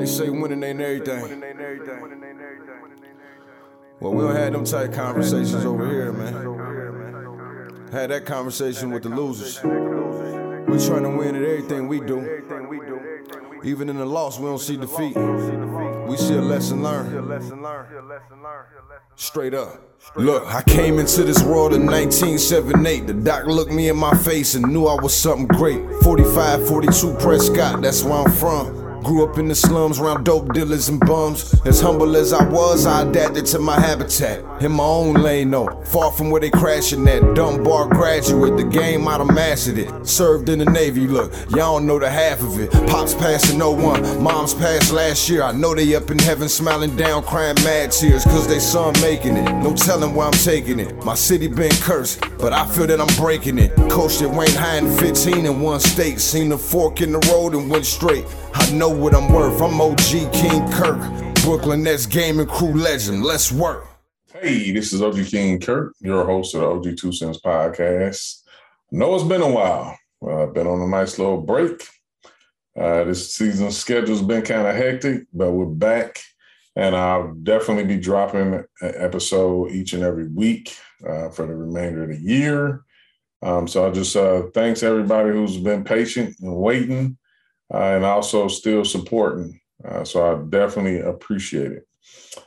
They say winning ain't everything. Well, we don't have them type conversations over here, man. Had that conversation with the losers. We trying to win at everything we do. Even in the loss, we don't see defeat. We see a lesson learned. Straight up. Look, I came into this world in 1978. The doc looked me in my face and knew I was something great. 45, 42 Prescott, that's where I'm from. Grew up in the slums around dope dealers and bums. As humble as I was, I adapted to my habitat. In my own lane, though, far from where they crashing at. Dunbar graduate, the game I'd mastered it. Served in the Navy, look, y'all don't know the half of it. Pops passing no 01, mom's passed last year. I know they up in heaven smiling down, crying mad tears, cause they son making it. No telling where I'm taking it. My city been cursed, but I feel that I'm breaking it. Coached at Wayne High in 15 in one state. Seen the fork in the road and went straight. I know what I'm worth. I'm OG King Kirk. Brooklyn Nets gaming crew legend. Let's work. Hey, this is OG King Kirk, your host of the OG Two Cents podcast. I know it's been a while. Uh, I've been on a nice little break. Uh, this season's schedule's been kind of hectic, but we're back, and I'll definitely be dropping an episode each and every week uh, for the remainder of the year. Um, so I just uh, thanks everybody who's been patient and waiting uh, and also still supporting. Uh, so I definitely appreciate it.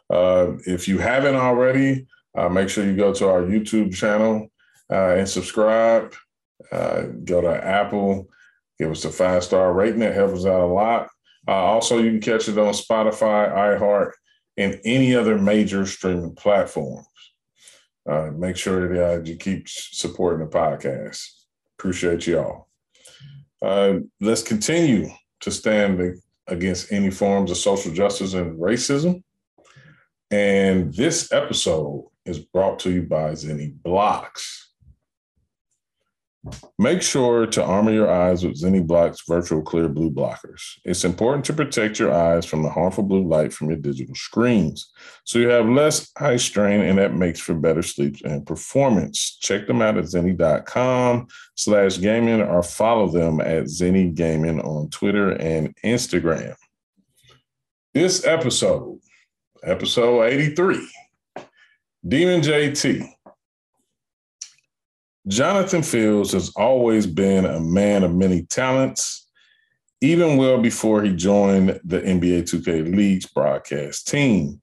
Uh, if you haven't already, uh, make sure you go to our YouTube channel uh, and subscribe. Uh, go to Apple, give us a five star rating. That helps us out a lot. also, you can catch it on Spotify, iHeart, and any other major streaming platforms. make sure that you keep supporting the podcast. Appreciate y'all. Uh, let's continue to stand against any forms of social justice and racism. And this episode is brought to you by Zenni Blokz. Make sure to armor your eyes with Zenni Blokz virtual clear blue blockers. It's important to protect your eyes from the harmful blue light from your digital screens so you have less eye strain and that makes for better sleep and performance. Check them out at zenni.com slash gaming or follow them at Zenni Gaming on Twitter and Instagram. This episode, episode 83, Demon JT Jonathan Fields has always been a man of many talents, even well before he joined the NBA 2K League's broadcast team.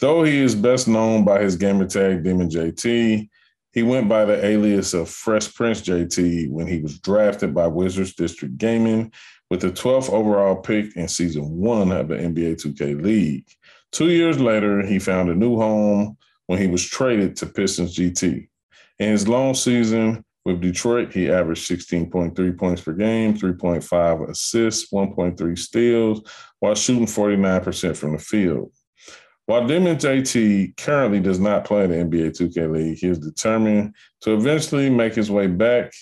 Though he is best known by his gamer tag Demon JT, he went by the alias of Fresh Prince JT when he was drafted by Wizards District Gaming with the 12th overall pick in season one of the NBA 2K League. Two years later, he found a new home when he was traded to Pistons GT. In his long season with Detroit, he averaged 16.3 points per game, 3.5 assists, 1.3 steals, while shooting 49% from the field. While Demon JT currently does not play in the NBA 2K League, he is determined to eventually make his way back.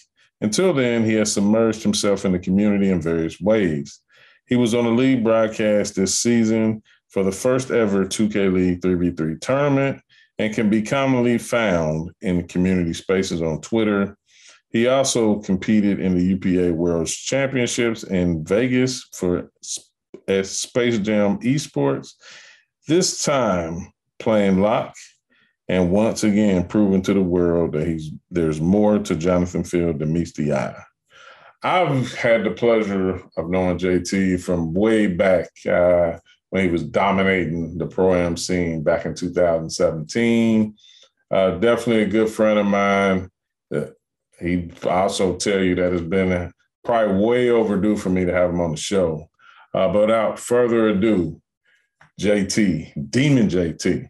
Until then, he has submerged himself in the community in various ways. He was on the league broadcast this season for the first ever 2K League 3v3 tournament and can be commonly found in community spaces on Twitter. He also competed in the UPA World Championships in Vegas for at Space Jam Esports. This time playing lock, and once again proving to the world that he's there's more to Jonathan Field than meets the eye. I've had the pleasure of knowing JT from way back uh, when he was dominating the pro am scene back in 2017. Uh, definitely a good friend of mine. Uh, he also tell you that it's been a, probably way overdue for me to have him on the show. Uh, but without further ado, JT, Demon JT.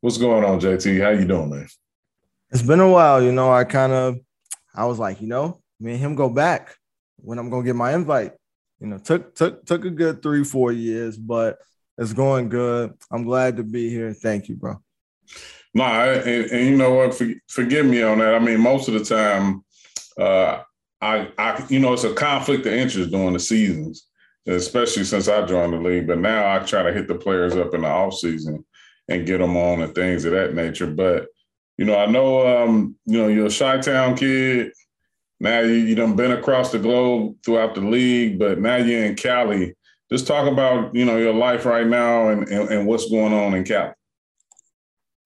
What's going on, JT? How you doing, man? It's been a while, you know. I kind of, I was like, you know, me and him go back when I'm gonna get my invite you know, took took took a good three, four years, but it's going good. I'm glad to be here. Thank you, bro. No, and, and, you know what? For, forgive me on that. I mean, most of the time, uh, I, I, you know, it's a conflict of interest during the seasons, especially since I joined the league. But now I try to hit the players up in the off season and get them on and things of that nature. But you know, I know, um, you know, you're a Chi-Town kid. Now you you done been across the globe throughout the league, but now you're in Cali. just talk about you know your life right now and and, and what's going on in Cali.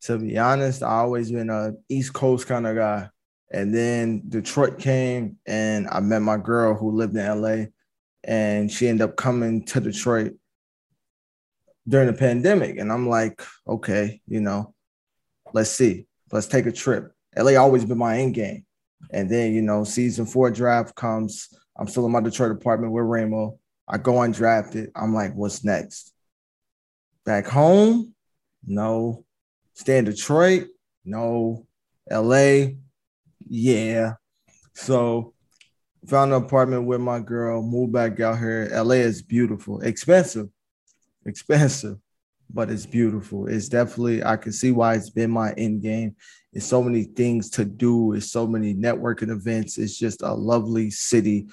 To be honest, I always been a East Coast kind of guy, and then Detroit came, and I met my girl who lived in LA, and she ended up coming to Detroit during the pandemic, and I'm like, okay, you know, let's see, let's take a trip. LA always been my end game, and then you know, season four draft comes. I'm still in my Detroit apartment with Ramo. I go undrafted. I'm like, what's next? Back home? No. Stay in Detroit? No. LA? Yeah. So found an apartment with my girl, moved back out here. LA is beautiful, expensive, expensive, but it's beautiful. It's definitely, I can see why it's been my end game. It's so many things to do, it's so many networking events. It's just a lovely city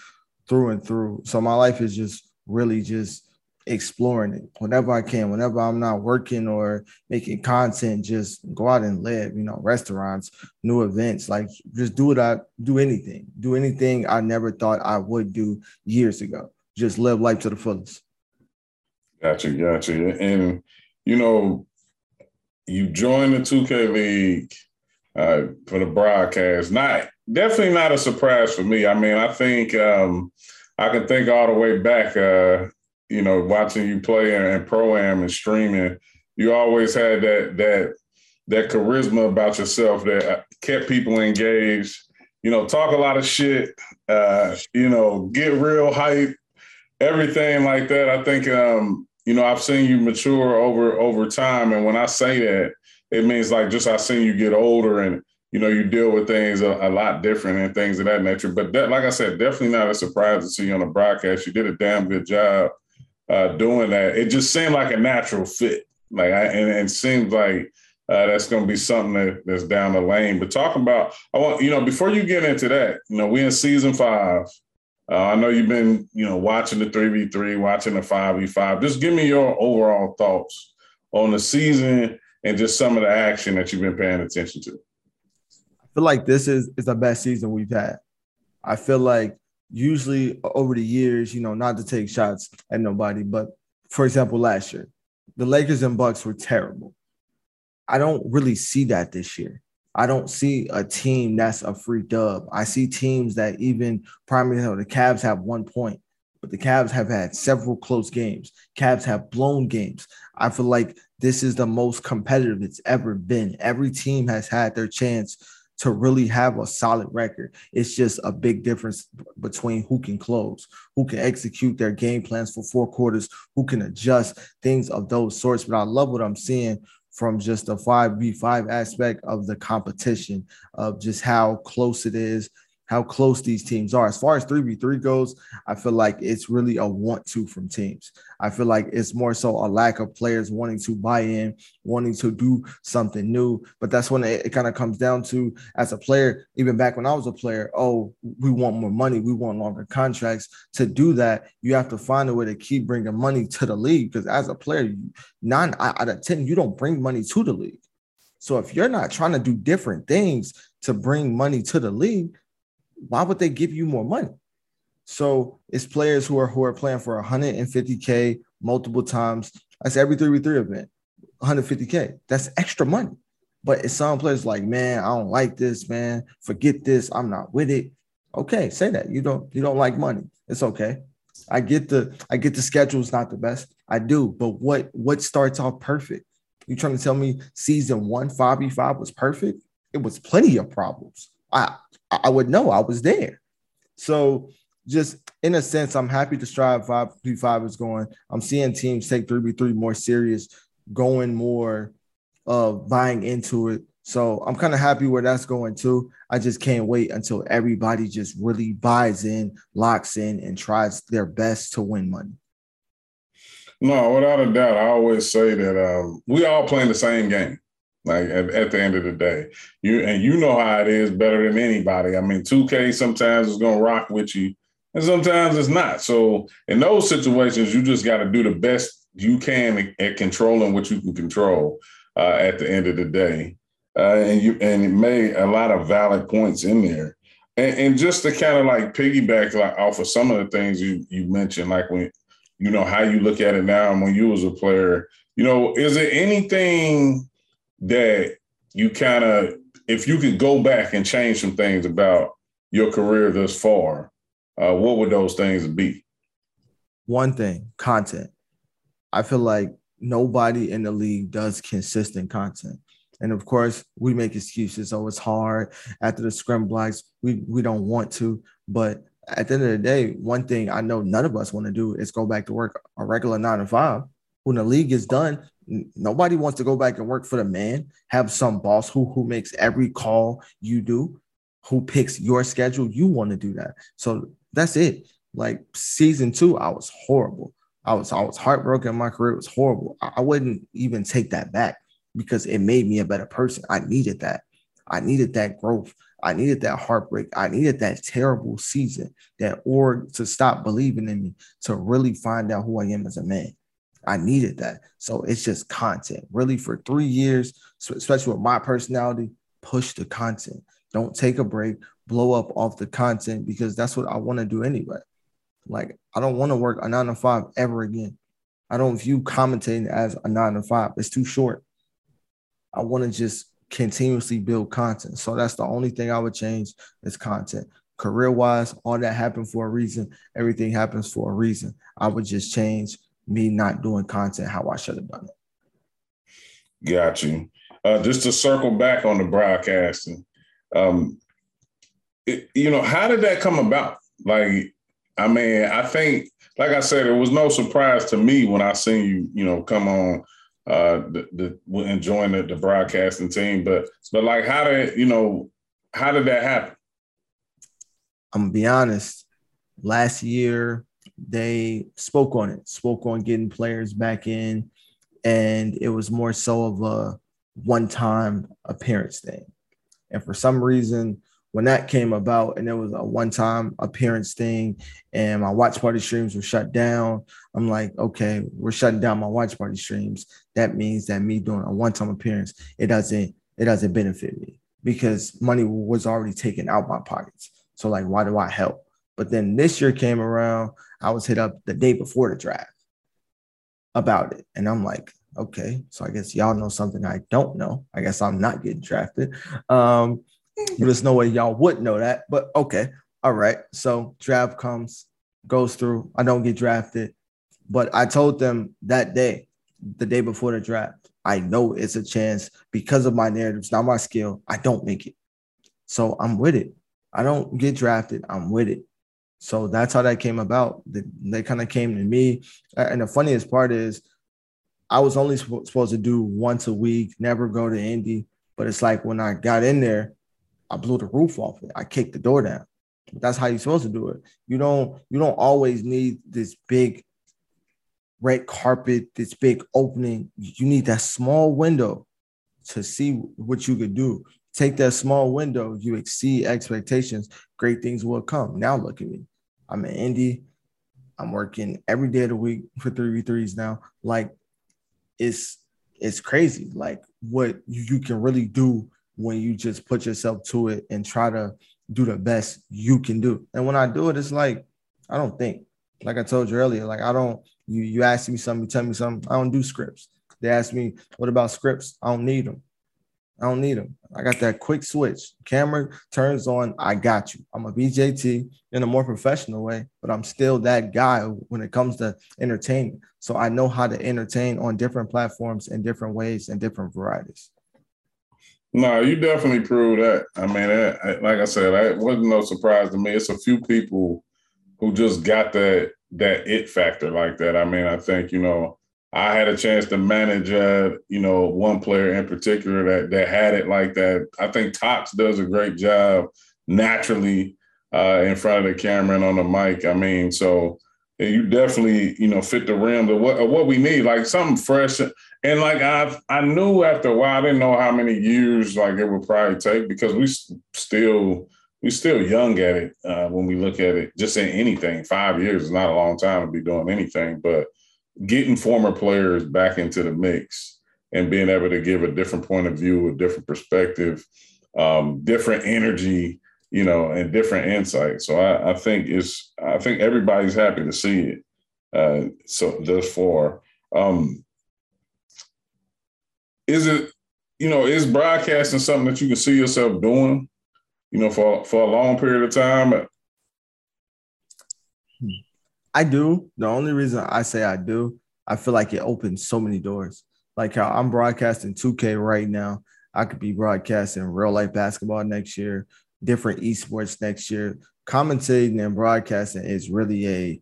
through and through. So my life is just really just exploring it whenever I can, whenever I'm not working or making content, just go out and live, you know, restaurants, new events, like just do it. I do anything, do anything I never thought I would do years ago. Just live life to the fullest. Gotcha, gotcha. And you know, you joined the 2K League uh, for the broadcast. Not definitely not a surprise for me. I mean, I think um, I can think all the way back, uh, you know, watching you play and pro am and streaming. You always had that that that charisma about yourself that kept people engaged. You know, talk a lot of shit. Uh, you know, get real hype, everything like that. I think um, you know I've seen you mature over over time, and when I say that, it means like just I've seen you get older and you know, you deal with things a, a, lot different and things of that nature. But that, like I said, definitely not a surprise to see you on the broadcast. You did a damn good job uh, doing that. It just seemed like a natural fit. Like, I, and, it seems like uh, that's going to be something that, that's down the lane. But talking about, I want you know, before you get into that, you know, we in season five. Uh, I know you've been, you know, watching the three v three, watching the five v five. Just give me your overall thoughts on the season and just some of the action that you've been paying attention to I feel like this is is the best season we've had. I feel like usually over the years, you know, not to take shots at nobody, but for example, last year, the Lakers and Bucks were terrible. I don't really see that this year. I don't see a team that's a free dub. I see teams that even primarily the Cavs have one point, but the Cavs have had several close games. Cavs have blown games. I feel like this is the most competitive it's ever been. Every team has had their chance to really have a solid record. It's just a big difference between who can close, who can execute their game plans for four quarters, who can adjust things of those sorts. But I love what I'm seeing from just the 5v5 aspect of the competition, of just how close it is, how close these teams are. As far as 3v3 goes, I feel like it's really a want to from teams. I feel like it's more so a lack of players wanting to buy in, wanting to do something new. But that's when it, it kind of comes down to, as a player, even back when I was a player, oh, we want more money, we want longer contracts. To do that, you have to find a way to keep bringing money to the league because as a player, nine out of 10, you don't bring money to the league. So if you're not trying to do different things to bring money to the league, why would they give you more money? So it's players who are who are playing for 150k multiple times. That's every 3v3 event, 150k. That's extra money. But it's some players like, man, I don't like this, man. Forget this. I'm not with it. Okay, say that. You don't you don't like money. It's okay. I get the I get the schedule's not the best. I do, but what what starts off perfect? You trying to tell me season one, 5v5 was perfect? It was plenty of problems. I I would know I was there. So just in a sense, I'm happy to strive five v five is going. I'm seeing teams take three v three more serious, going more uh buying into it. So I'm kind of happy where that's going too. I just can't wait until everybody just really buys in, locks in, and tries their best to win money. No, without a doubt, I always say that um, we all playing the same game. Like at, at, the end of the day, you and you know how it is better than anybody. I mean, 2K sometimes is gonna rock with you, and sometimes it's not. So in those situations, you just got to do the best you can at, controlling what you can control. Uh, at the end of the day, uh, and you and it made a lot of valid points in there. And, and just to kind of like piggyback like off of some of the things you you mentioned, like when you know, how you look at it now and when you was a player, you know, is there anything that you kind of, if you could go back and change some things about your career thus far, uh, what would those things be? One thing, content. I feel like nobody in the league does consistent content. And of course, we make excuses. Oh, it's hard after the scrum blocks. We we don't want to, but at the end of the day, one thing I know none of us want to do is go back to work a regular nine to five. When the league is done, nobody wants to go back and work for the man, have some boss who who makes every call you do, who picks your schedule. You want to do that. So that's it. Like season two, I was horrible. I was I was heartbroken. My career was horrible. I wouldn't even take that back because it made me a better person. I needed that. I needed that growth. I needed that heartbreak. I needed that terrible season, that org to stop believing in me, to really find out who I am as a man. I needed that. So it's just content. Really, for three years, especially with my personality, push the content. Don't take a break, blow up off the content because that's what I want to do anyway. Like, I don't want to work a nine to five ever again. I don't view commentating as a nine to five, it's too short. I want to just continuously build content. So that's the only thing I would change is content. Career wise, all that happened for a reason. Everything happens for a reason. I would just change me not doing content how I should have done it. Got you. Uh, just to circle back on the broadcasting, um, it, you know, how did that come about? Like, I mean, I think, like I said, it was no surprise to me when I seen you, you know, come on uh, the, the enjoying the, the broadcasting team. But but like, how did you know? How did that happen? I'm gonna be honest. Last year, they spoke on it, spoke on getting players back in, and it was more so of a one-time appearance thing. And for some reason, when that came about and it was a one-time appearance thing and my watch party streams were shut down i'm like okay we're shutting down my watch party streams. That means that me doing a one-time appearance it doesn't it doesn't benefit me because money was already taken out my pockets. So like why do i help but then this year came around i was hit up the day before the draft about it and i'm like okay so i guess y'all know something i don't know i guess i'm not getting drafted um there's no way y'all would know that, but okay. All right. So draft comes, goes through. I don't get drafted, but I told them that day, the day before the draft, I know it's a chance because of my narratives, not my skill. I don't make it. So I'm with it. I don't get drafted. I'm with it. So that's how that came about. They, they kind of came to me. And the funniest part is, I was only supposed to do once a week, never go to Indy. But it's like when I got in there, I blew the roof off it. I kicked the door down. That's how you're supposed to do it. You don't you don't always need this big red carpet, this big opening. You need that small window to see what you could do. Take that small window, you exceed expectations, great things will come. Now look at me. I'm in Indy. I'm working every day of the week for 3v3s now. Like it's it's crazy. Like what you, you can really do when you just put yourself to it and try to do the best you can do. And when I do it, it's like I don't think. Like I told you earlier, like I don't. You you ask me something, you tell me something. I don't do scripts. They ask me, "What about scripts?" I don't need them. I don't need them. I got that quick switch. Camera turns on. I got you. I'm a BJT in a more professional way, but I'm still that guy when it comes to entertainment. So I know how to entertain on different platforms in different ways and different varieties. No, you definitely proved that. I mean, like I said, it wasn't no surprise to me. It's a few people who just got that that it factor like that. I mean, I think you know, I had a chance to manage, uh, you know, one player in particular that that had it like that. I think Tox does a great job naturally uh, in front of the camera and on the mic. I mean, so you definitely, you know, fit the rim of what, of what we need, like something fresh. And like I, I knew after a while, I didn't know how many years like it would probably take because we still we still young at it uh, when we look at it. Just in anything, five years is not a long time to be doing anything. But getting former players back into the mix and being able to give a different point of view, a different perspective, um, different energy, you know, and different insight. So I, I think it's I think everybody's happy to see it. Uh, so thus far, um, is it you know is broadcasting something that you can see yourself doing? You know, for for a long period of time. I do. The only reason I say I do, I feel like it opens so many doors. Like how I'm broadcasting 2K right now. I could be broadcasting real life basketball next year, different esports next year. Commentating and broadcasting is really a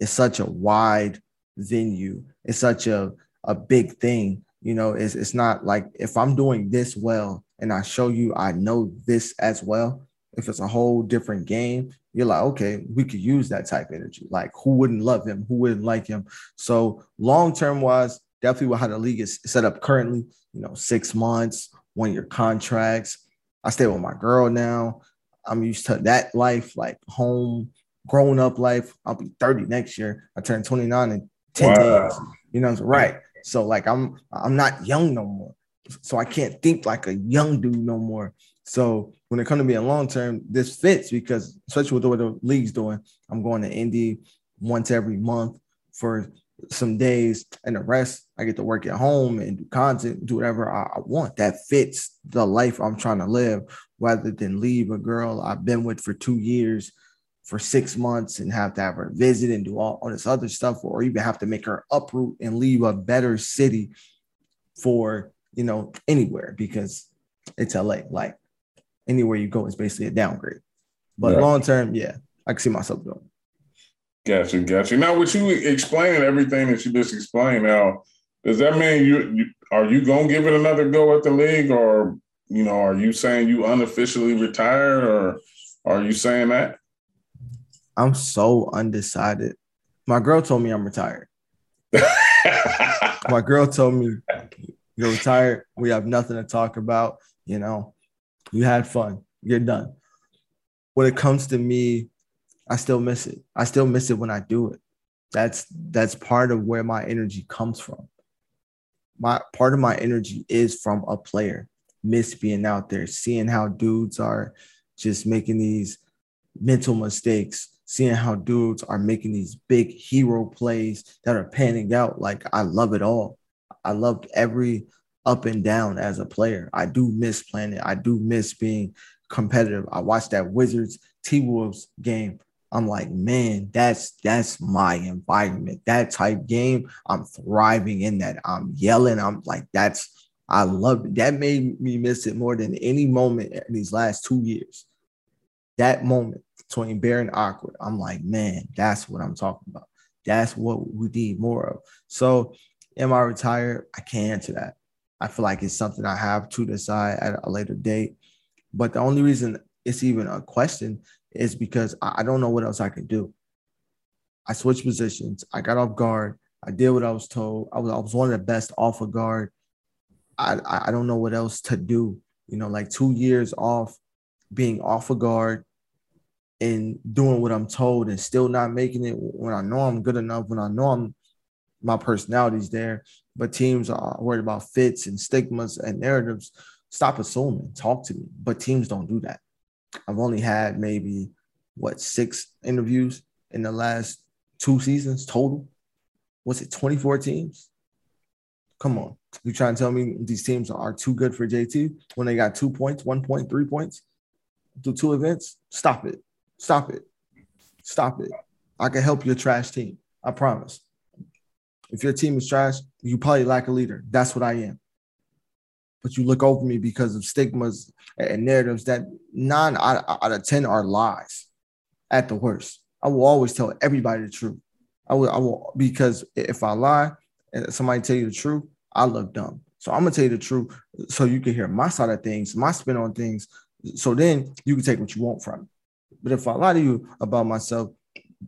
it's such a wide venue. It's such a a big thing. You know, it's it's not like if I'm doing this well and I show you I know this as well. If it's a whole different game, you're like, okay, we could use that type of energy. Like, who wouldn't love him? Who wouldn't like him? So, long term wise, definitely with how the league is set up currently, you know, six months, one year contracts. I stay with my girl now. I'm used to that life, like home, grown up life. I'll be 30 next year. I turn 29 in 10 wow. days. You know, right. So like I'm I'm not young no more. So I can't think like a young dude no more. So when it comes to being long term, this fits because especially with what the league's doing, I'm going to Indy once every month for some days, and the rest I get to work at home and do content, do whatever I, want. That fits the life I'm trying to live, rather than leave a girl I've been with for two years for six months and have to have her visit and do all, all this other stuff, or even have to make her uproot and leave a better city for you know anywhere because it's LA. Like anywhere you go is basically a downgrade. But long term, yeah, I can see myself doing. Gotcha, gotcha. Now, with you explaining everything that you just explained, now does that mean you, you are you gonna give it another go at the league, or you know, are you saying you unofficially retired, or are you saying that? I'm so undecided. My girl told me I'm retired. My girl told me you're retired. We have nothing to talk about. You know, you had fun. You're done. When it comes to me, I still miss it. I still miss it when I do it. That's that's part of where my energy comes from. My part of my energy is from a player. Miss being out there, seeing how dudes are just making these mental mistakes, seeing how dudes are making these big hero plays that are panning out. Like I love it all. I loved every up and down as a player. I do miss playing it. I do miss being competitive. I watched that Wizards T Wolves game. I'm like, man, that's that's my environment. That type game, I'm thriving in that. I'm yelling. I'm like, that's I love it. That made me miss it more than any moment in these last two years. That moment between Bear and Awkward, I'm like, man, that's what I'm talking about. That's what we need more of. So, am I retired? I can't answer that. I feel like it's something I have to decide at a later date. But the only reason it's even a question is because I don't know what else I can do. I switched positions. I got off guard. I did what I was told. I was I was one of the best off of guard. I I don't know what else to do. You know, like two years off, being off of guard, and doing what I'm told, and still not making it when I know I'm good enough. When I know I'm my personality's there, but teams are worried about fits and stigmas and narratives. Stop assuming, talk to me. But teams don't do that. I've only had maybe what six interviews in the last two seasons total. Was it 24 teams? Come on. You trying to tell me these teams are too good for JT when they got two points, one point, three points through two events? Stop it. Stop it. Stop it. I can help your trash team. I promise. If your team is trash, you probably lack a leader. That's what I am. But you look over me because of stigmas and narratives that nine out, of 10 are lies at the worst. I will always tell everybody the truth. I will, I will, because if I lie and somebody tell you the truth, I look dumb. So I'm gonna tell you the truth so you can hear my side of things, my spin on things. So then you can take what you want from it. But if I lie to you about myself,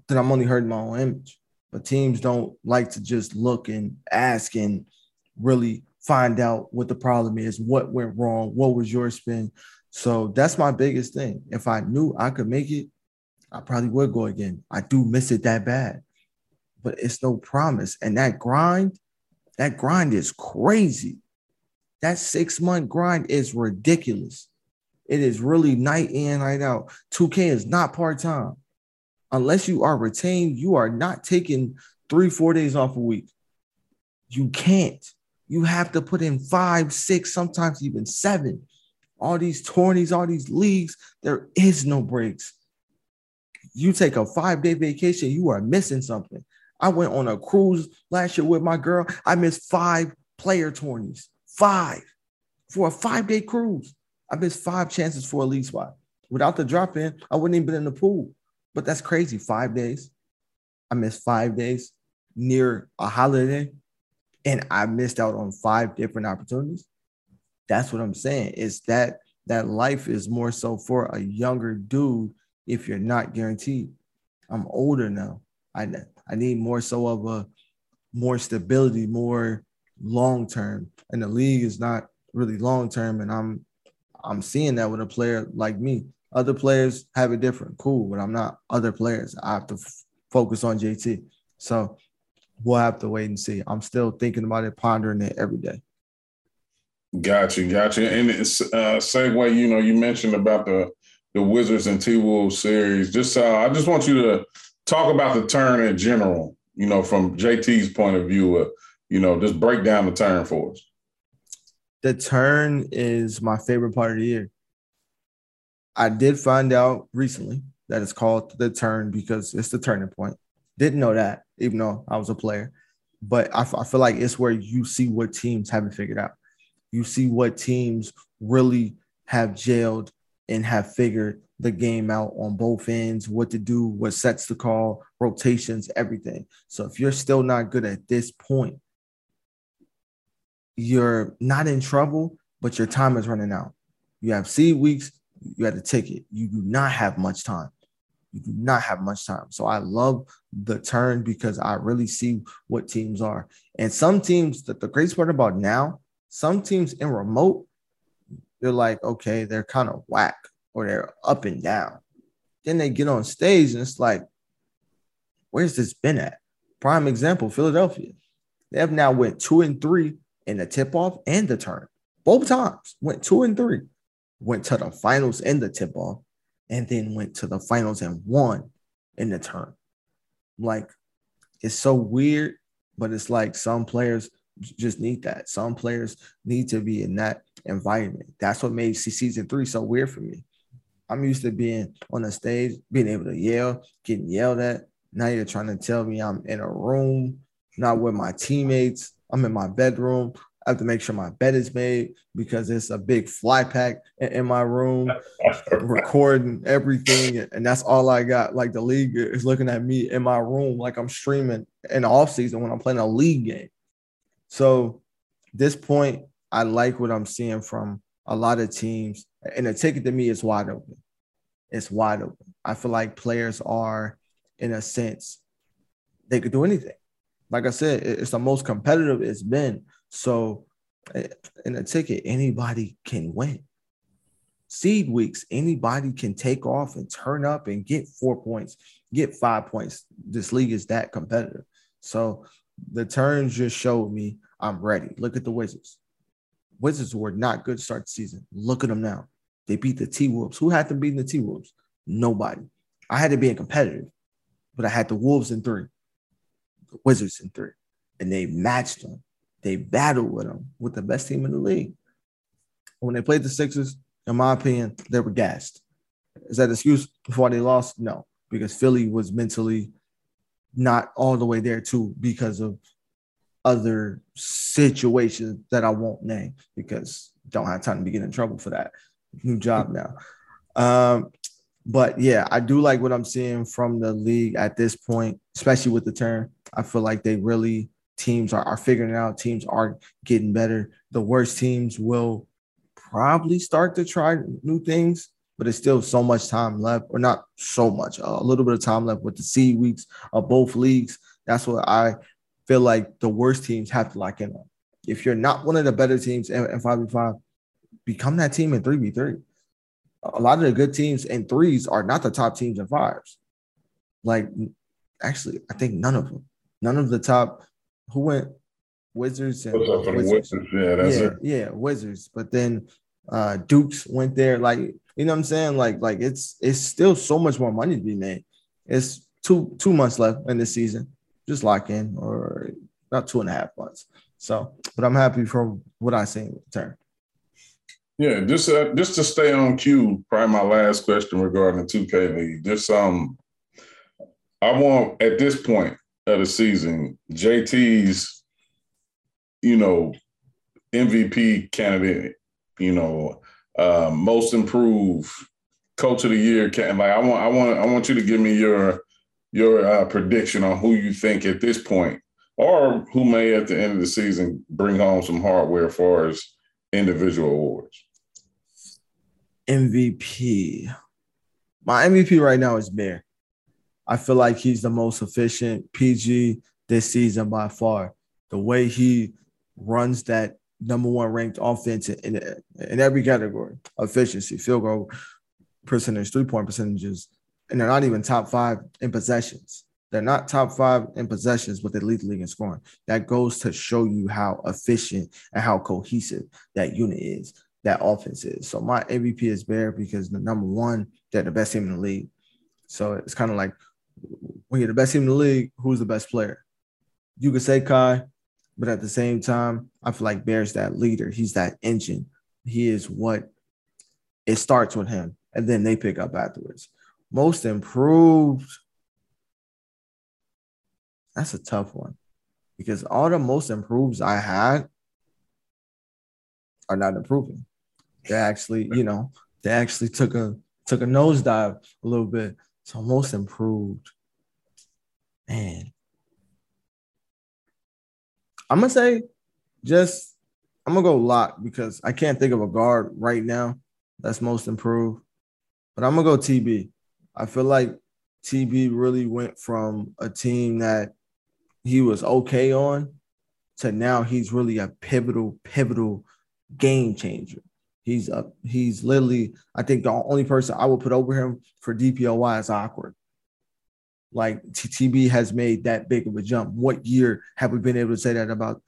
then I'm only hurting my own image but teams don't like to just look and ask and really find out what the problem is, what went wrong, what was your spin. So that's my biggest thing. If I knew I could make it, I probably would go again. I do miss it that bad, but it's no promise. And that grind, that grind is crazy. That six month grind is ridiculous. It is really night in, night out. 2K is not part time unless you are retained, you are not taking three, four days off a week. You can't. You have to put in five, six, sometimes even seven. All these tourneys, all these leagues, there is no breaks. You take a five day vacation, you are missing something. I went on a cruise last year with my girl. I missed five player tourneys, five for a five day cruise. I missed five chances for a league spot. Without the drop in, I wouldn't even been in the pool. But that's crazy. Five days. I missed five days near a holiday and I missed out on five different opportunities. That's what I'm saying. Is that that life is more so for a younger dude if you're not guaranteed. I'm older now. I I need more so of a more stability, more long term. And the league is not really long term. And I'm I'm seeing that with a player like me. Other players have it different, cool, but I'm not other players. I have to f- focus on JT. So we'll have to wait and see. I'm still thinking about it, pondering it every day. Gotcha, gotcha. And it's uh, segue. You know, you mentioned about the the Wizards and T Wolves series. Just uh, I just want you to talk about the turn in general. You know, from JT's point of view. Uh, you know, just break down the turn for us. The turn is my favorite part of the year. I did find out recently that it's called the turn because it's the turning point. Didn't know that, even though I was a player. But I, I feel like it's where you see what teams haven't figured out. You see what teams really have jailed and have figured the game out on both ends, what to do, what sets to call, rotations, everything. So if you're still not good at this point, you're not in trouble, but your time is running out. You have seed weeks, you had a ticket. You do not have much time. You do not have much time. So I love the turn because I really see what teams are. And some teams, that the great part about now, some teams in remote, they're like, okay, they're kind of whack or they're up and down. Then they get on stage and it's like, where's this been at? Prime example, Philadelphia. They have now went two and three in the tip off and the turn. Both times went two and three, went to the finals in the tip off, and then went to the finals and won in the turn. Like it's so weird, but it's like some players just need that. Some players need to be in that environment. That's what made season three so weird for me. I'm used to being on the stage, being able to yell, getting yelled at. Now you're trying to tell me I'm in a room, not with my teammates. I'm in my bedroom. I have to make sure my bed is made because it's a big fly pack in my room, recording everything. And that's all I got. Like the league is looking at me in my room like I'm streaming in the off season when I'm playing a league game. So this point, I like what I'm seeing from a lot of teams. And the ticket to me is wide open. It's wide open. I feel like players are, in a sense, they could do anything. Like I said, it's the most competitive it's been so eh, in a ticket, anybody can win. Seed weeks, anybody can take off and turn up and get four points, get five points. This league is that competitive. So the turns just showed me I'm ready. Look at the Wizards. Wizards were not good start season. Look at them now. They beat the T Wolves. Who had to beat the T Wolves? Nobody. I had to be a competitive, but I had the Wolves in three, the Wizards in three, and they matched them. They battled with them with the best team in the league. When they played the Sixers, in my opinion, they were gassed. Is that excuse before they lost? No, because Philly was mentally not all the way there too because of other situations that I won't name because don't have time to be getting in trouble for that. New job now. Um, but yeah, I do like what I'm seeing from the league at this point, especially with the turn. I feel like they really teams are, are figuring out. Teams are getting better. The worst teams will probably start to try new things, but it's still so much time left, or not so much, a little bit of time left with the seed weeks of both leagues. That's what I feel like the worst teams have to lock in on. If you're not one of the better teams in, 5v5, become that team in 3v3. A lot of the good teams in threes are not the top teams in fives. Like, actually, I think none of them. None of the top who went Wizards and uh, Wizards. Wizards. Yeah, that's yeah, it. Yeah, Wizards. But then uh Dukes went there. Like, you know what I'm saying? Like, like it's it's still so much more money to be made. It's two two months left in the season. just lock in, or about two and a half months. So, but I'm happy for what I seen return. Yeah, just uh, just to stay on cue. Probably my last question regarding the 2K league. Just um, I want at this point of the season, JT's, you know, MVP candidate, you know, uh, most improved coach of the year. Can like I want I want I want you to give me your your uh, prediction on who you think at this point, or who may at the end of the season bring home some hardware as far as individual awards. MVP. My MVP right now is Bear. I feel like he's the most efficient PG this season by far. The way he runs that number one ranked offense in, in every category efficiency, field goal percentage, three point percentages, and they're not even top five in possessions. They're not top five in possessions, but they lead the league in scoring. That goes to show you how efficient and how cohesive that unit is, that offense is. So my MVP is Bear because the number one, they're the best team in the league. So it's kind of like when you're the best team in the league, who's the best player? You could say Kai, but at the same time, I feel like Bear's that leader. He's that engine. He is what it starts with him, and then they pick up afterwards. Most improved. That's a tough one because all the most improved I had are not improving. They actually, you know, they actually took a took a nosedive a little bit. So most improved. Man, I'm gonna say just I'm gonna go lock because I can't think of a guard right now that's most improved. But I'm gonna go TB. I feel like TB really went from a team that he was okay on to now he's really a pivotal, pivotal game changer. He's a he's literally, I think the only person I would put over him for DPOY is awkward like TB has made that big of a jump. What year have we been able to say that about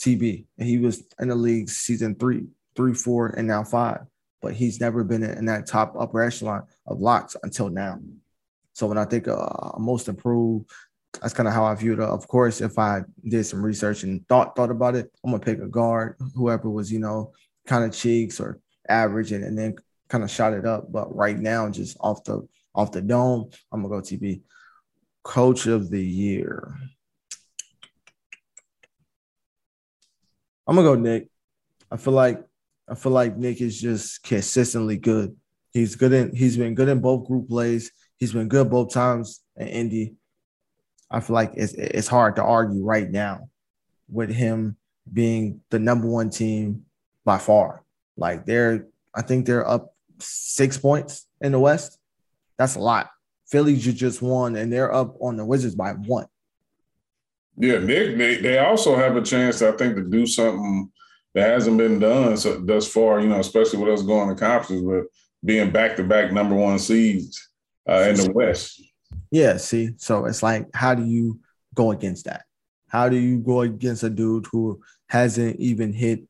TB? And he was in the league season three, three, four, and now five, but he's never been in that top upper echelon of locks until now. So when I think uh, most improved, that's kind of how I viewed it. Of course, if I did some research and thought thought about it, I'm gonna pick a guard, whoever was you know kind of cheeks or average, and, and then kind of shot it up. But right now, just off the off the dome, I'm gonna go TB. Coach of the year. I'm gonna go Nick. I feel like I feel like Nick is just consistently good. He's good in he's been good in both group plays. He's been good both times in Indy. I feel like it's it's hard to argue right now with him being the number one team by far. Like they're I think they're up six points in the West. That's a lot. Philly just won, and they're up on the Wizards by one. Yeah, they, they they also have a chance, I think, to do something that hasn't been done so, thus far. You know, especially with us going to conferences, with being back to back number one seeds uh, in the West. Yeah, see, so it's like, how do you go against that? How do you go against a dude who hasn't even hit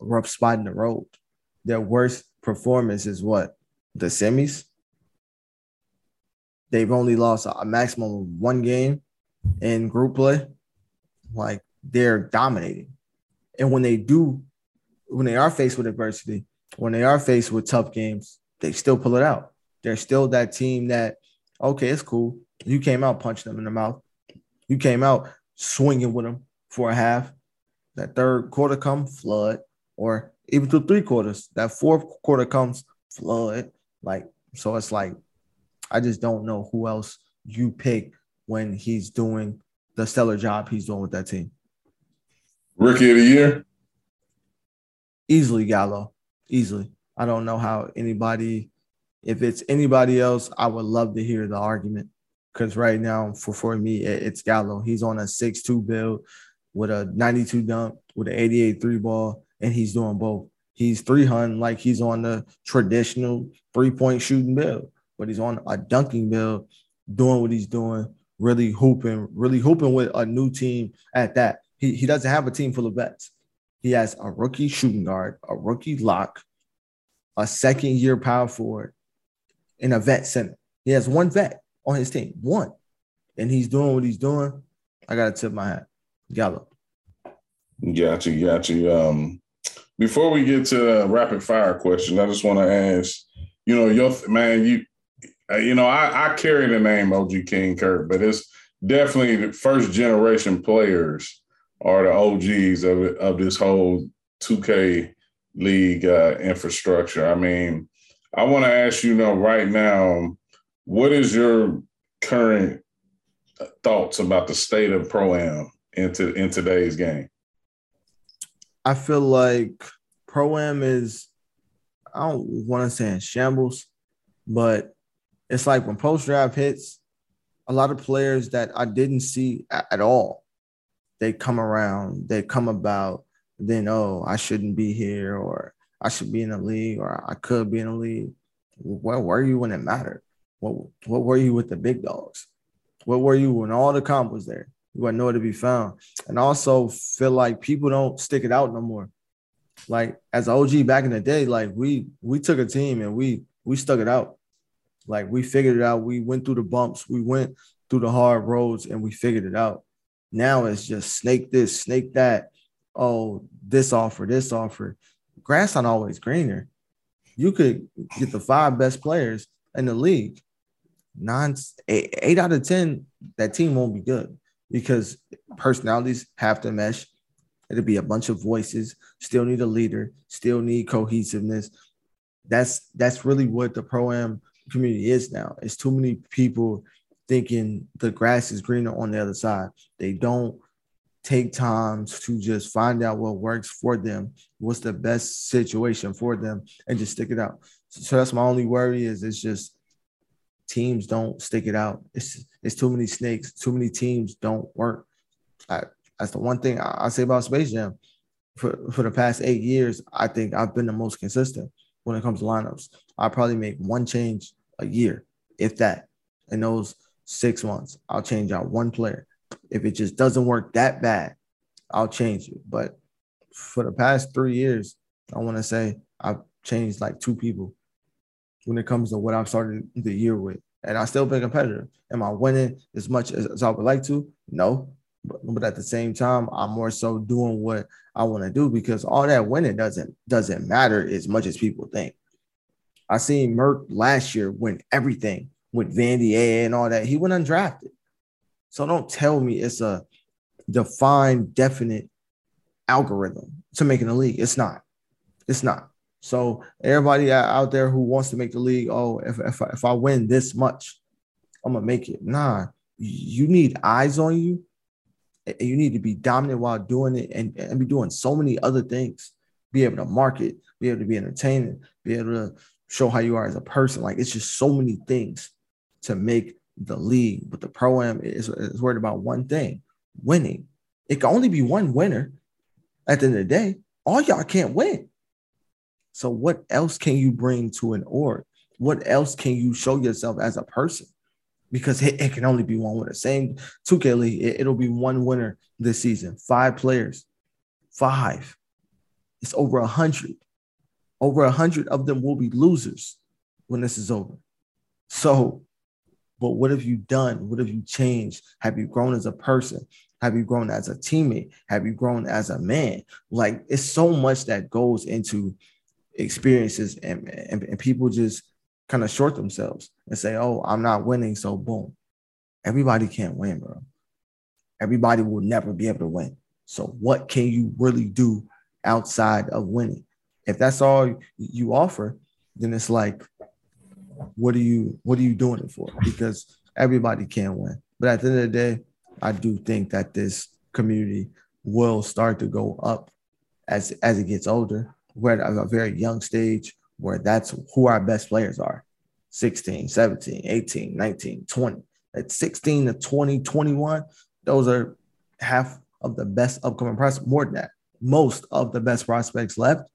a rough spot in the road? Their worst performance is what the semis they've only lost a maximum of one game in group play. Like they're dominating. And when they do, when they are faced with adversity, when they are faced with tough games, they still pull it out. They're still that team that, okay, it's cool. You came out punching them in the mouth. You came out swinging with them for a half. That third quarter comes, flood, or even to three quarters. That fourth quarter comes, flood. Like, so it's like I just don't know who else you pick when he's doing the stellar job he's doing with that team. Rookie of the year? Easily Gallo. Easily. I don't know how anybody, if it's anybody else, I would love to hear the argument. Because right now, for, for me, it's Gallo. He's on a 6'2 build with a 92 dunk, with an 88 three ball, and he's doing both. He's 300 like he's on the traditional three point shooting build but he's on a dunking bill, doing what he's doing, really hooping, really hooping with a new team at that. He, he doesn't have a team full of vets. He has a rookie shooting guard, a rookie lock, a second year power forward, and a vet center. He has one vet on his team, one. and he's doing what he's doing, I gotta tip my hat. Gallo. Got you, got you. Um, before we get to the rapid fire question, I just want to ask, you know, your man, you, uh, you know, I, I carry the name OG King Kurt, but it's definitely the first generation players are the OGs of of this whole 2K league uh, infrastructure. I mean, I want to ask you, you know, right now, what is your current thoughts about the state of pro am into in today's game? I feel like pro am is I don't want to say in shambles, but it's like when post draft hits, a lot of players that I didn't see at all, they come around, they come about, then oh, I shouldn't be here, or I should be in the league, or I could be in the league. Where were you when it mattered? What what were you with the big dogs? What were you when all the comp was there? You were nowhere to be found. And also feel like people don't stick it out no more. Like as OG back in the day, like we we took a team and we we stuck it out. Like we figured it out. We went through the bumps, we went through the hard roads, and we figured it out. Now it's just snake this, snake that. Oh, this offer, this offer. Grass not always greener. You could get the five best players in the league. Nine, eight, eight out of ten, that team won't be good because personalities have to mesh. It'll be a bunch of voices. Still need a leader. Still need cohesiveness. That's that's really what the pro am community is now. It's too many people thinking the grass is greener on the other side. They don't take times to just find out what works for them, what's the best situation for them, and just stick it out. So that's my only worry is it's just teams don't stick it out. It's it's too many snakes. Too many teams don't work. I, that's the one thing I, I say about Space Jam. For, for the past eight years, I think I've been the most consistent when it comes to lineups. I probably make one change a year, if that. In those six months, I'll change out one player. If it just doesn't work that bad, I'll change it. But for the past three years, I want to say I've changed like two people when it comes to what I've started the year with. And I still been competitive. Am I winning as much as, as I would like to? No. But, but at the same time, I'm more so doing what I want to do because all that winning doesn't doesn't matter as much as people think. I seen Merck last year win everything with Vandy A and all that. He went undrafted. So don't tell me it's a defined, definite algorithm to making the league. It's not. It's not. So everybody out there who wants to make the league, oh, if if, if I win this much, I'm gonna make it. Nah, you need eyes on you. You need to be dominant while doing it and, and be doing so many other things. Be able to market, be able to be entertaining, be able to show how you are as a person. Like it's just so many things to make the league. But the pro am is, is worried about one thing winning. It can only be one winner at the end of the day. All y'all can't win. So, what else can you bring to an org? What else can you show yourself as a person? Because it, it can only be one winner. Same 2K League, it, it'll be one winner this season. Five players, five. It's over a hundred. Over a hundred of them will be losers when this is over. So, but what have you done? What have you changed? Have you grown as a person? Have you grown as a teammate? Have you grown as a man? Like it's so much that goes into experiences and, and, and people just kind of short themselves and say, oh, I'm not winning. So boom. Everybody can't win, bro. Everybody will never be able to win. So what can you really do outside of winning? If that's all you offer, then it's like, what are you what are you doing it for? Because everybody can win. But at the end of the day, I do think that this community will start to go up as as it gets older. We're at a very young stage where that's who our best players are 16, 17, 18, 19, 20. At 16 to 20, 21, those are half of the best upcoming prospects. More than that, most of the best prospects left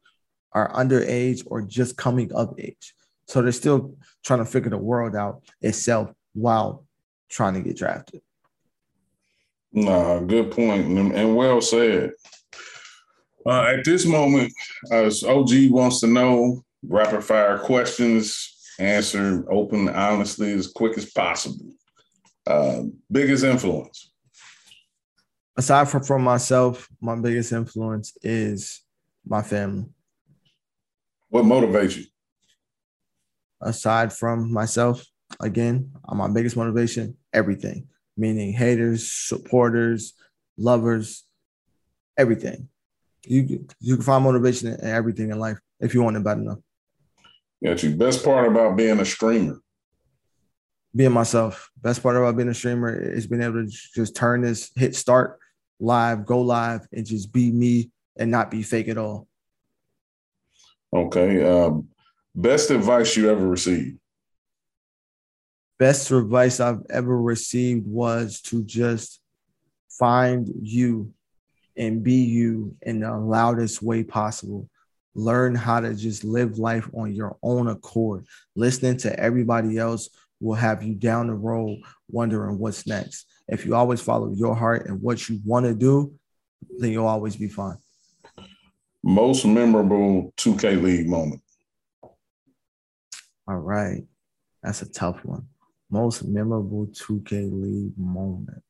are underage or just coming of age. So they're still trying to figure the world out itself while trying to get drafted. Nah, good point and, well said. Uh, at this moment, as OG wants to know, rapid fire questions, answer open, honestly, as quick as possible. Uh, biggest influence? Aside from, from myself, my biggest influence is my family. What motivates you? Aside from myself, again, uh, my biggest motivation, everything, meaning haters, supporters, lovers, everything. You you can find motivation in everything in life if you want it bad enough. Got you. Best part about being a streamer? Being myself. Best part about being a streamer is being able to just turn this, hit start live, go live, and just be me and not be fake at all. Okay. Um, best advice you ever received? Best advice I've ever received was to just find you and be you in the loudest way possible. Learn how to just live life on your own accord. Listening to everybody else will have you down the road wondering what's next. If you always follow your heart and what you want to do, then you'll always be fine. Most memorable 2K League moment. All right. That's a tough one. Most memorable 2K League moment.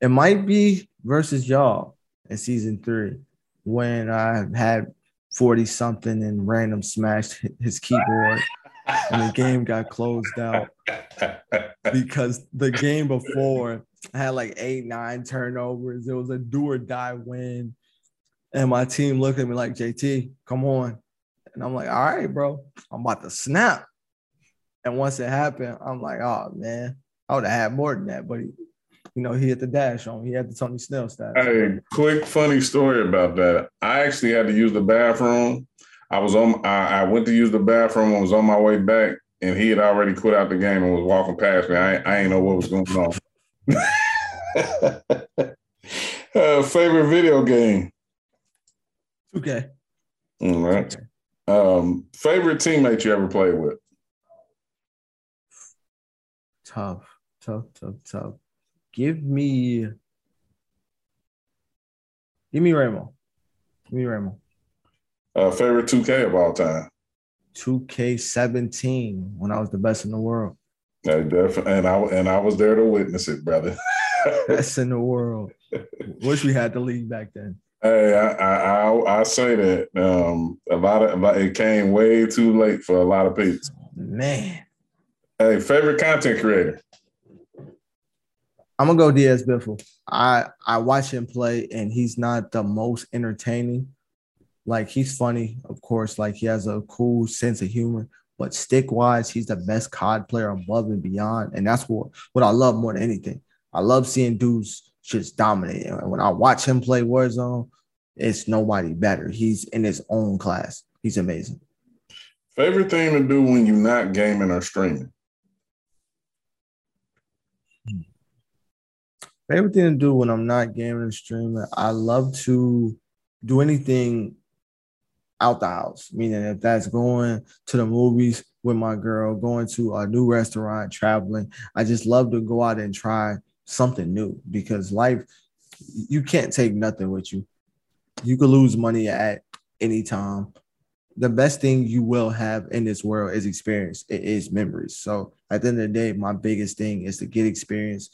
It might be versus y'all in season three when I had 40 something and random smashed his keyboard and the game got closed out because the game before I had like eight, nine turnovers. It was a do or die win. And my team looked at me like, JT, come on. And I'm like, all right, bro, I'm about to snap. And once it happened, I'm like, oh man, I would have had more than that. But he, you know, he hit the dash on. He had the Tony Snell stats. Hey, quick funny story about that. I actually had to use the bathroom. I was on. I, I went to use the bathroom. I was on my way back, and he had already quit out the game and was walking past me. I, I ain't know what was going on. uh, favorite video game? Okay. All right. Um, favorite teammate you ever played with? Tough, tough, tough, tough. Give me, give me Ramo. Give me Ramo. Uh, favorite 2K of all time? 2K17 when I was the best in the world. Yeah, definitely. And I and I was there to witness it, brother. best in the world. Wish we had the league back then. Hey, I I, I, I say that um, a lot of it came way too late for a lot of people. Man. Hey, favorite content creator? I'm gonna go DS Biffle. I I watch him play, and he's not the most entertaining. Like he's funny, of course. Like he has a cool sense of humor, but stick wise, he's the best COD player above and beyond. And that's what what I love more than anything. I love seeing dudes just dominating. And when I watch him play Warzone, it's nobody better. He's in his own class. He's amazing. Favorite thing to do when you're not gaming or streaming? Favorite thing to do when I'm not gaming or streaming, I love to do anything out the house. Meaning, if that's going to the movies with my girl, going to a new restaurant, traveling, I just love to go out and try something new because life, you can't take nothing with you. You could lose money at any time. The best thing you will have in this world is experience. It is memories. So at the end of the day, my biggest thing is to get experience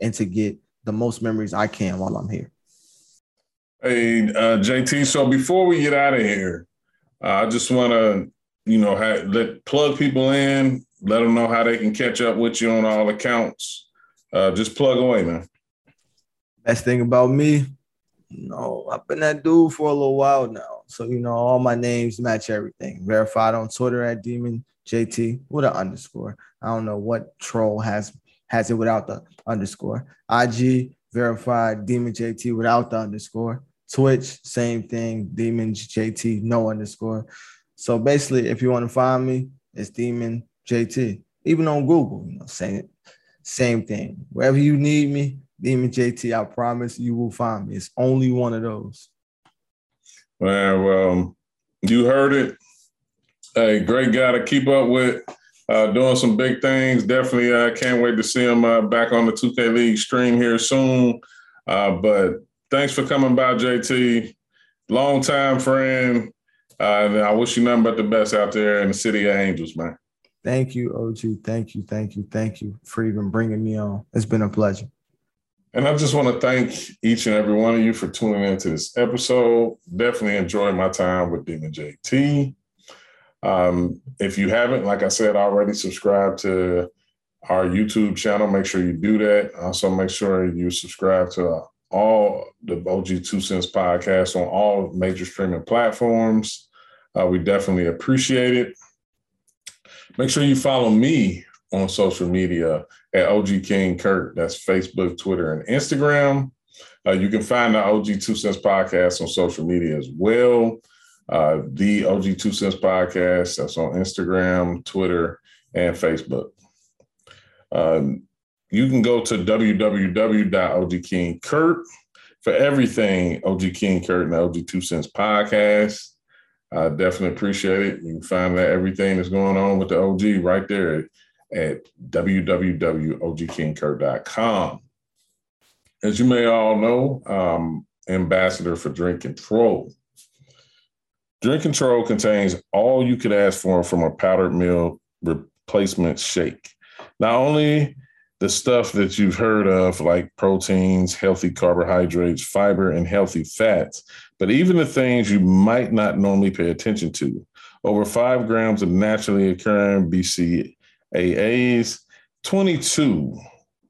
and to get the most memories I can while I'm here. Hey, uh, JT. So before we get out of here, uh, I just want to, you know, have, let plug people in, let them know how they can catch up with you on all accounts. Uh, just plug away, man. Best thing about me, you know, I've been that dude for a little while now. So, you know, all my names match everything. Verified on Twitter at Demon JT with an underscore. I don't know what troll has has it without the underscore. IG verified Demon JT without the underscore. Twitch, same thing, Demon JT, no underscore. So basically, if you want to find me, it's Demon JT. Even on Google, you know, same, same thing. Wherever you need me, Demon JT, I promise you will find me. It's only one of those. Man, well, you heard it. Hey, great guy to keep up with uh, doing some big things. Definitely, I uh, can't wait to see him uh, back on the 2K League stream here soon. Uh, but thanks for coming by, JT. Long time friend. Uh, and I wish you nothing but the best out there in the city of Angels, man. Thank you, OG. Thank you, thank you, thank you for even bringing me on. It's been a pleasure. And I just want to thank each and every one of you for tuning into this episode. Definitely enjoyed my time with Demon JT. Um, if you haven't, like I said, already subscribe to our YouTube channel. Make sure you do that. Also, make sure you subscribe to all the OG Two Cents podcast on all major streaming platforms. Uh, we definitely appreciate it. Make sure you follow me on social media at OG King Kurt. That's Facebook, Twitter, and Instagram. Uh, you can find the OG Two Cents podcast on social media as well. Uh, the OG Two Cents podcast that's on Instagram, Twitter, and Facebook. Um, you can go to www.ogkingkurt for everything OG King Kurt and the OG Two Cents podcast. I definitely appreciate it. You can find that everything that's going on with the OG right there at, www.ogkingkurt.com. As you may all know, um, ambassador for Drink Control. Drink Control contains all you could ask for from a powdered meal replacement shake. Not only the stuff that you've heard of, like proteins, healthy carbohydrates, fiber, and healthy fats, but even the things you might not normally pay attention to. Over five grams of naturally occurring BCAAs, 22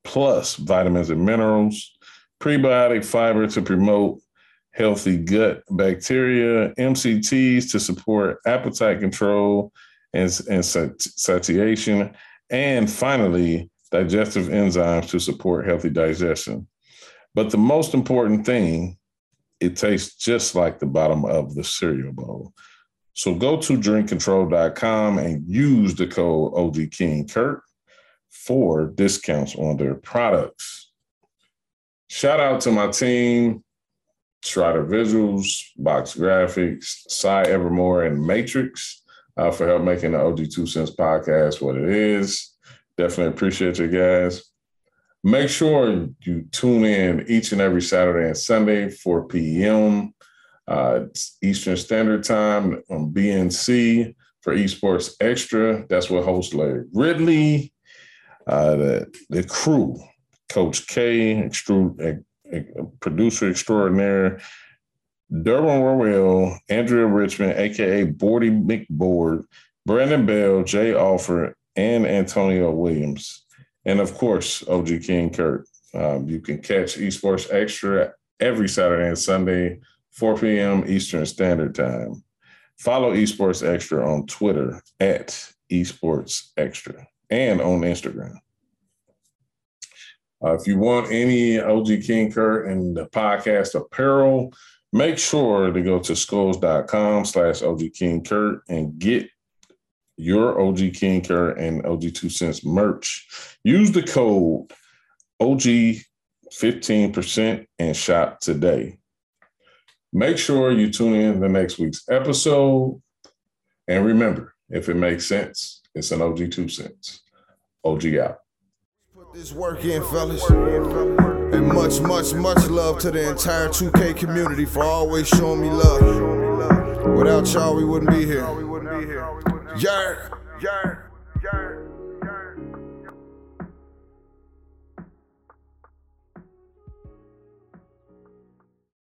plus vitamins and minerals, prebiotic fiber to promote healthy gut bacteria, MCTs to support appetite control and, and satiation, and finally, digestive enzymes to support healthy digestion. But the most important thing, it tastes just like the bottom of the cereal bowl. So go to drinkcontrol.com and use the code OG King Kurt for discounts on their products. Shout out to my team, Strider Visuals, Box Graphics, Cy Evermore, and Matrix uh, for help making the OG Two Cents podcast what it is. Definitely appreciate you guys. Make sure you tune in each and every Saturday and Sunday, 4 p.m. Uh, Eastern Standard Time on BNC for Esports Extra. That's what host Larry Ridley, uh, the, the crew, Coach K, producer extraordinaire, Durban Royal, Andrea Richmond, aka Bordy McBoard, Brandon Bell, Jay Alford, and Antonio Williams. And of course, OG King Kurt. Um, you can catch Esports Extra every Saturday and Sunday, 4 p.m. Eastern Standard Time. Follow Esports Extra on Twitter at Esports Extra and on Instagram. Uh, if you want any OG King Kurt and the podcast apparel, make sure to go to skulls.com slash OG King Kurt and get your OG King and OG Two Cents merch. Use the code OG 15% and shop today. Make sure you tune in the next week's episode. And remember, if it makes sense, it's an OG Two Cents. OG out. Put this work in, fellas. And much, much, much love to the entire 2K community for always showing me love. Without y'all, we wouldn't be here. Yeah, yeah.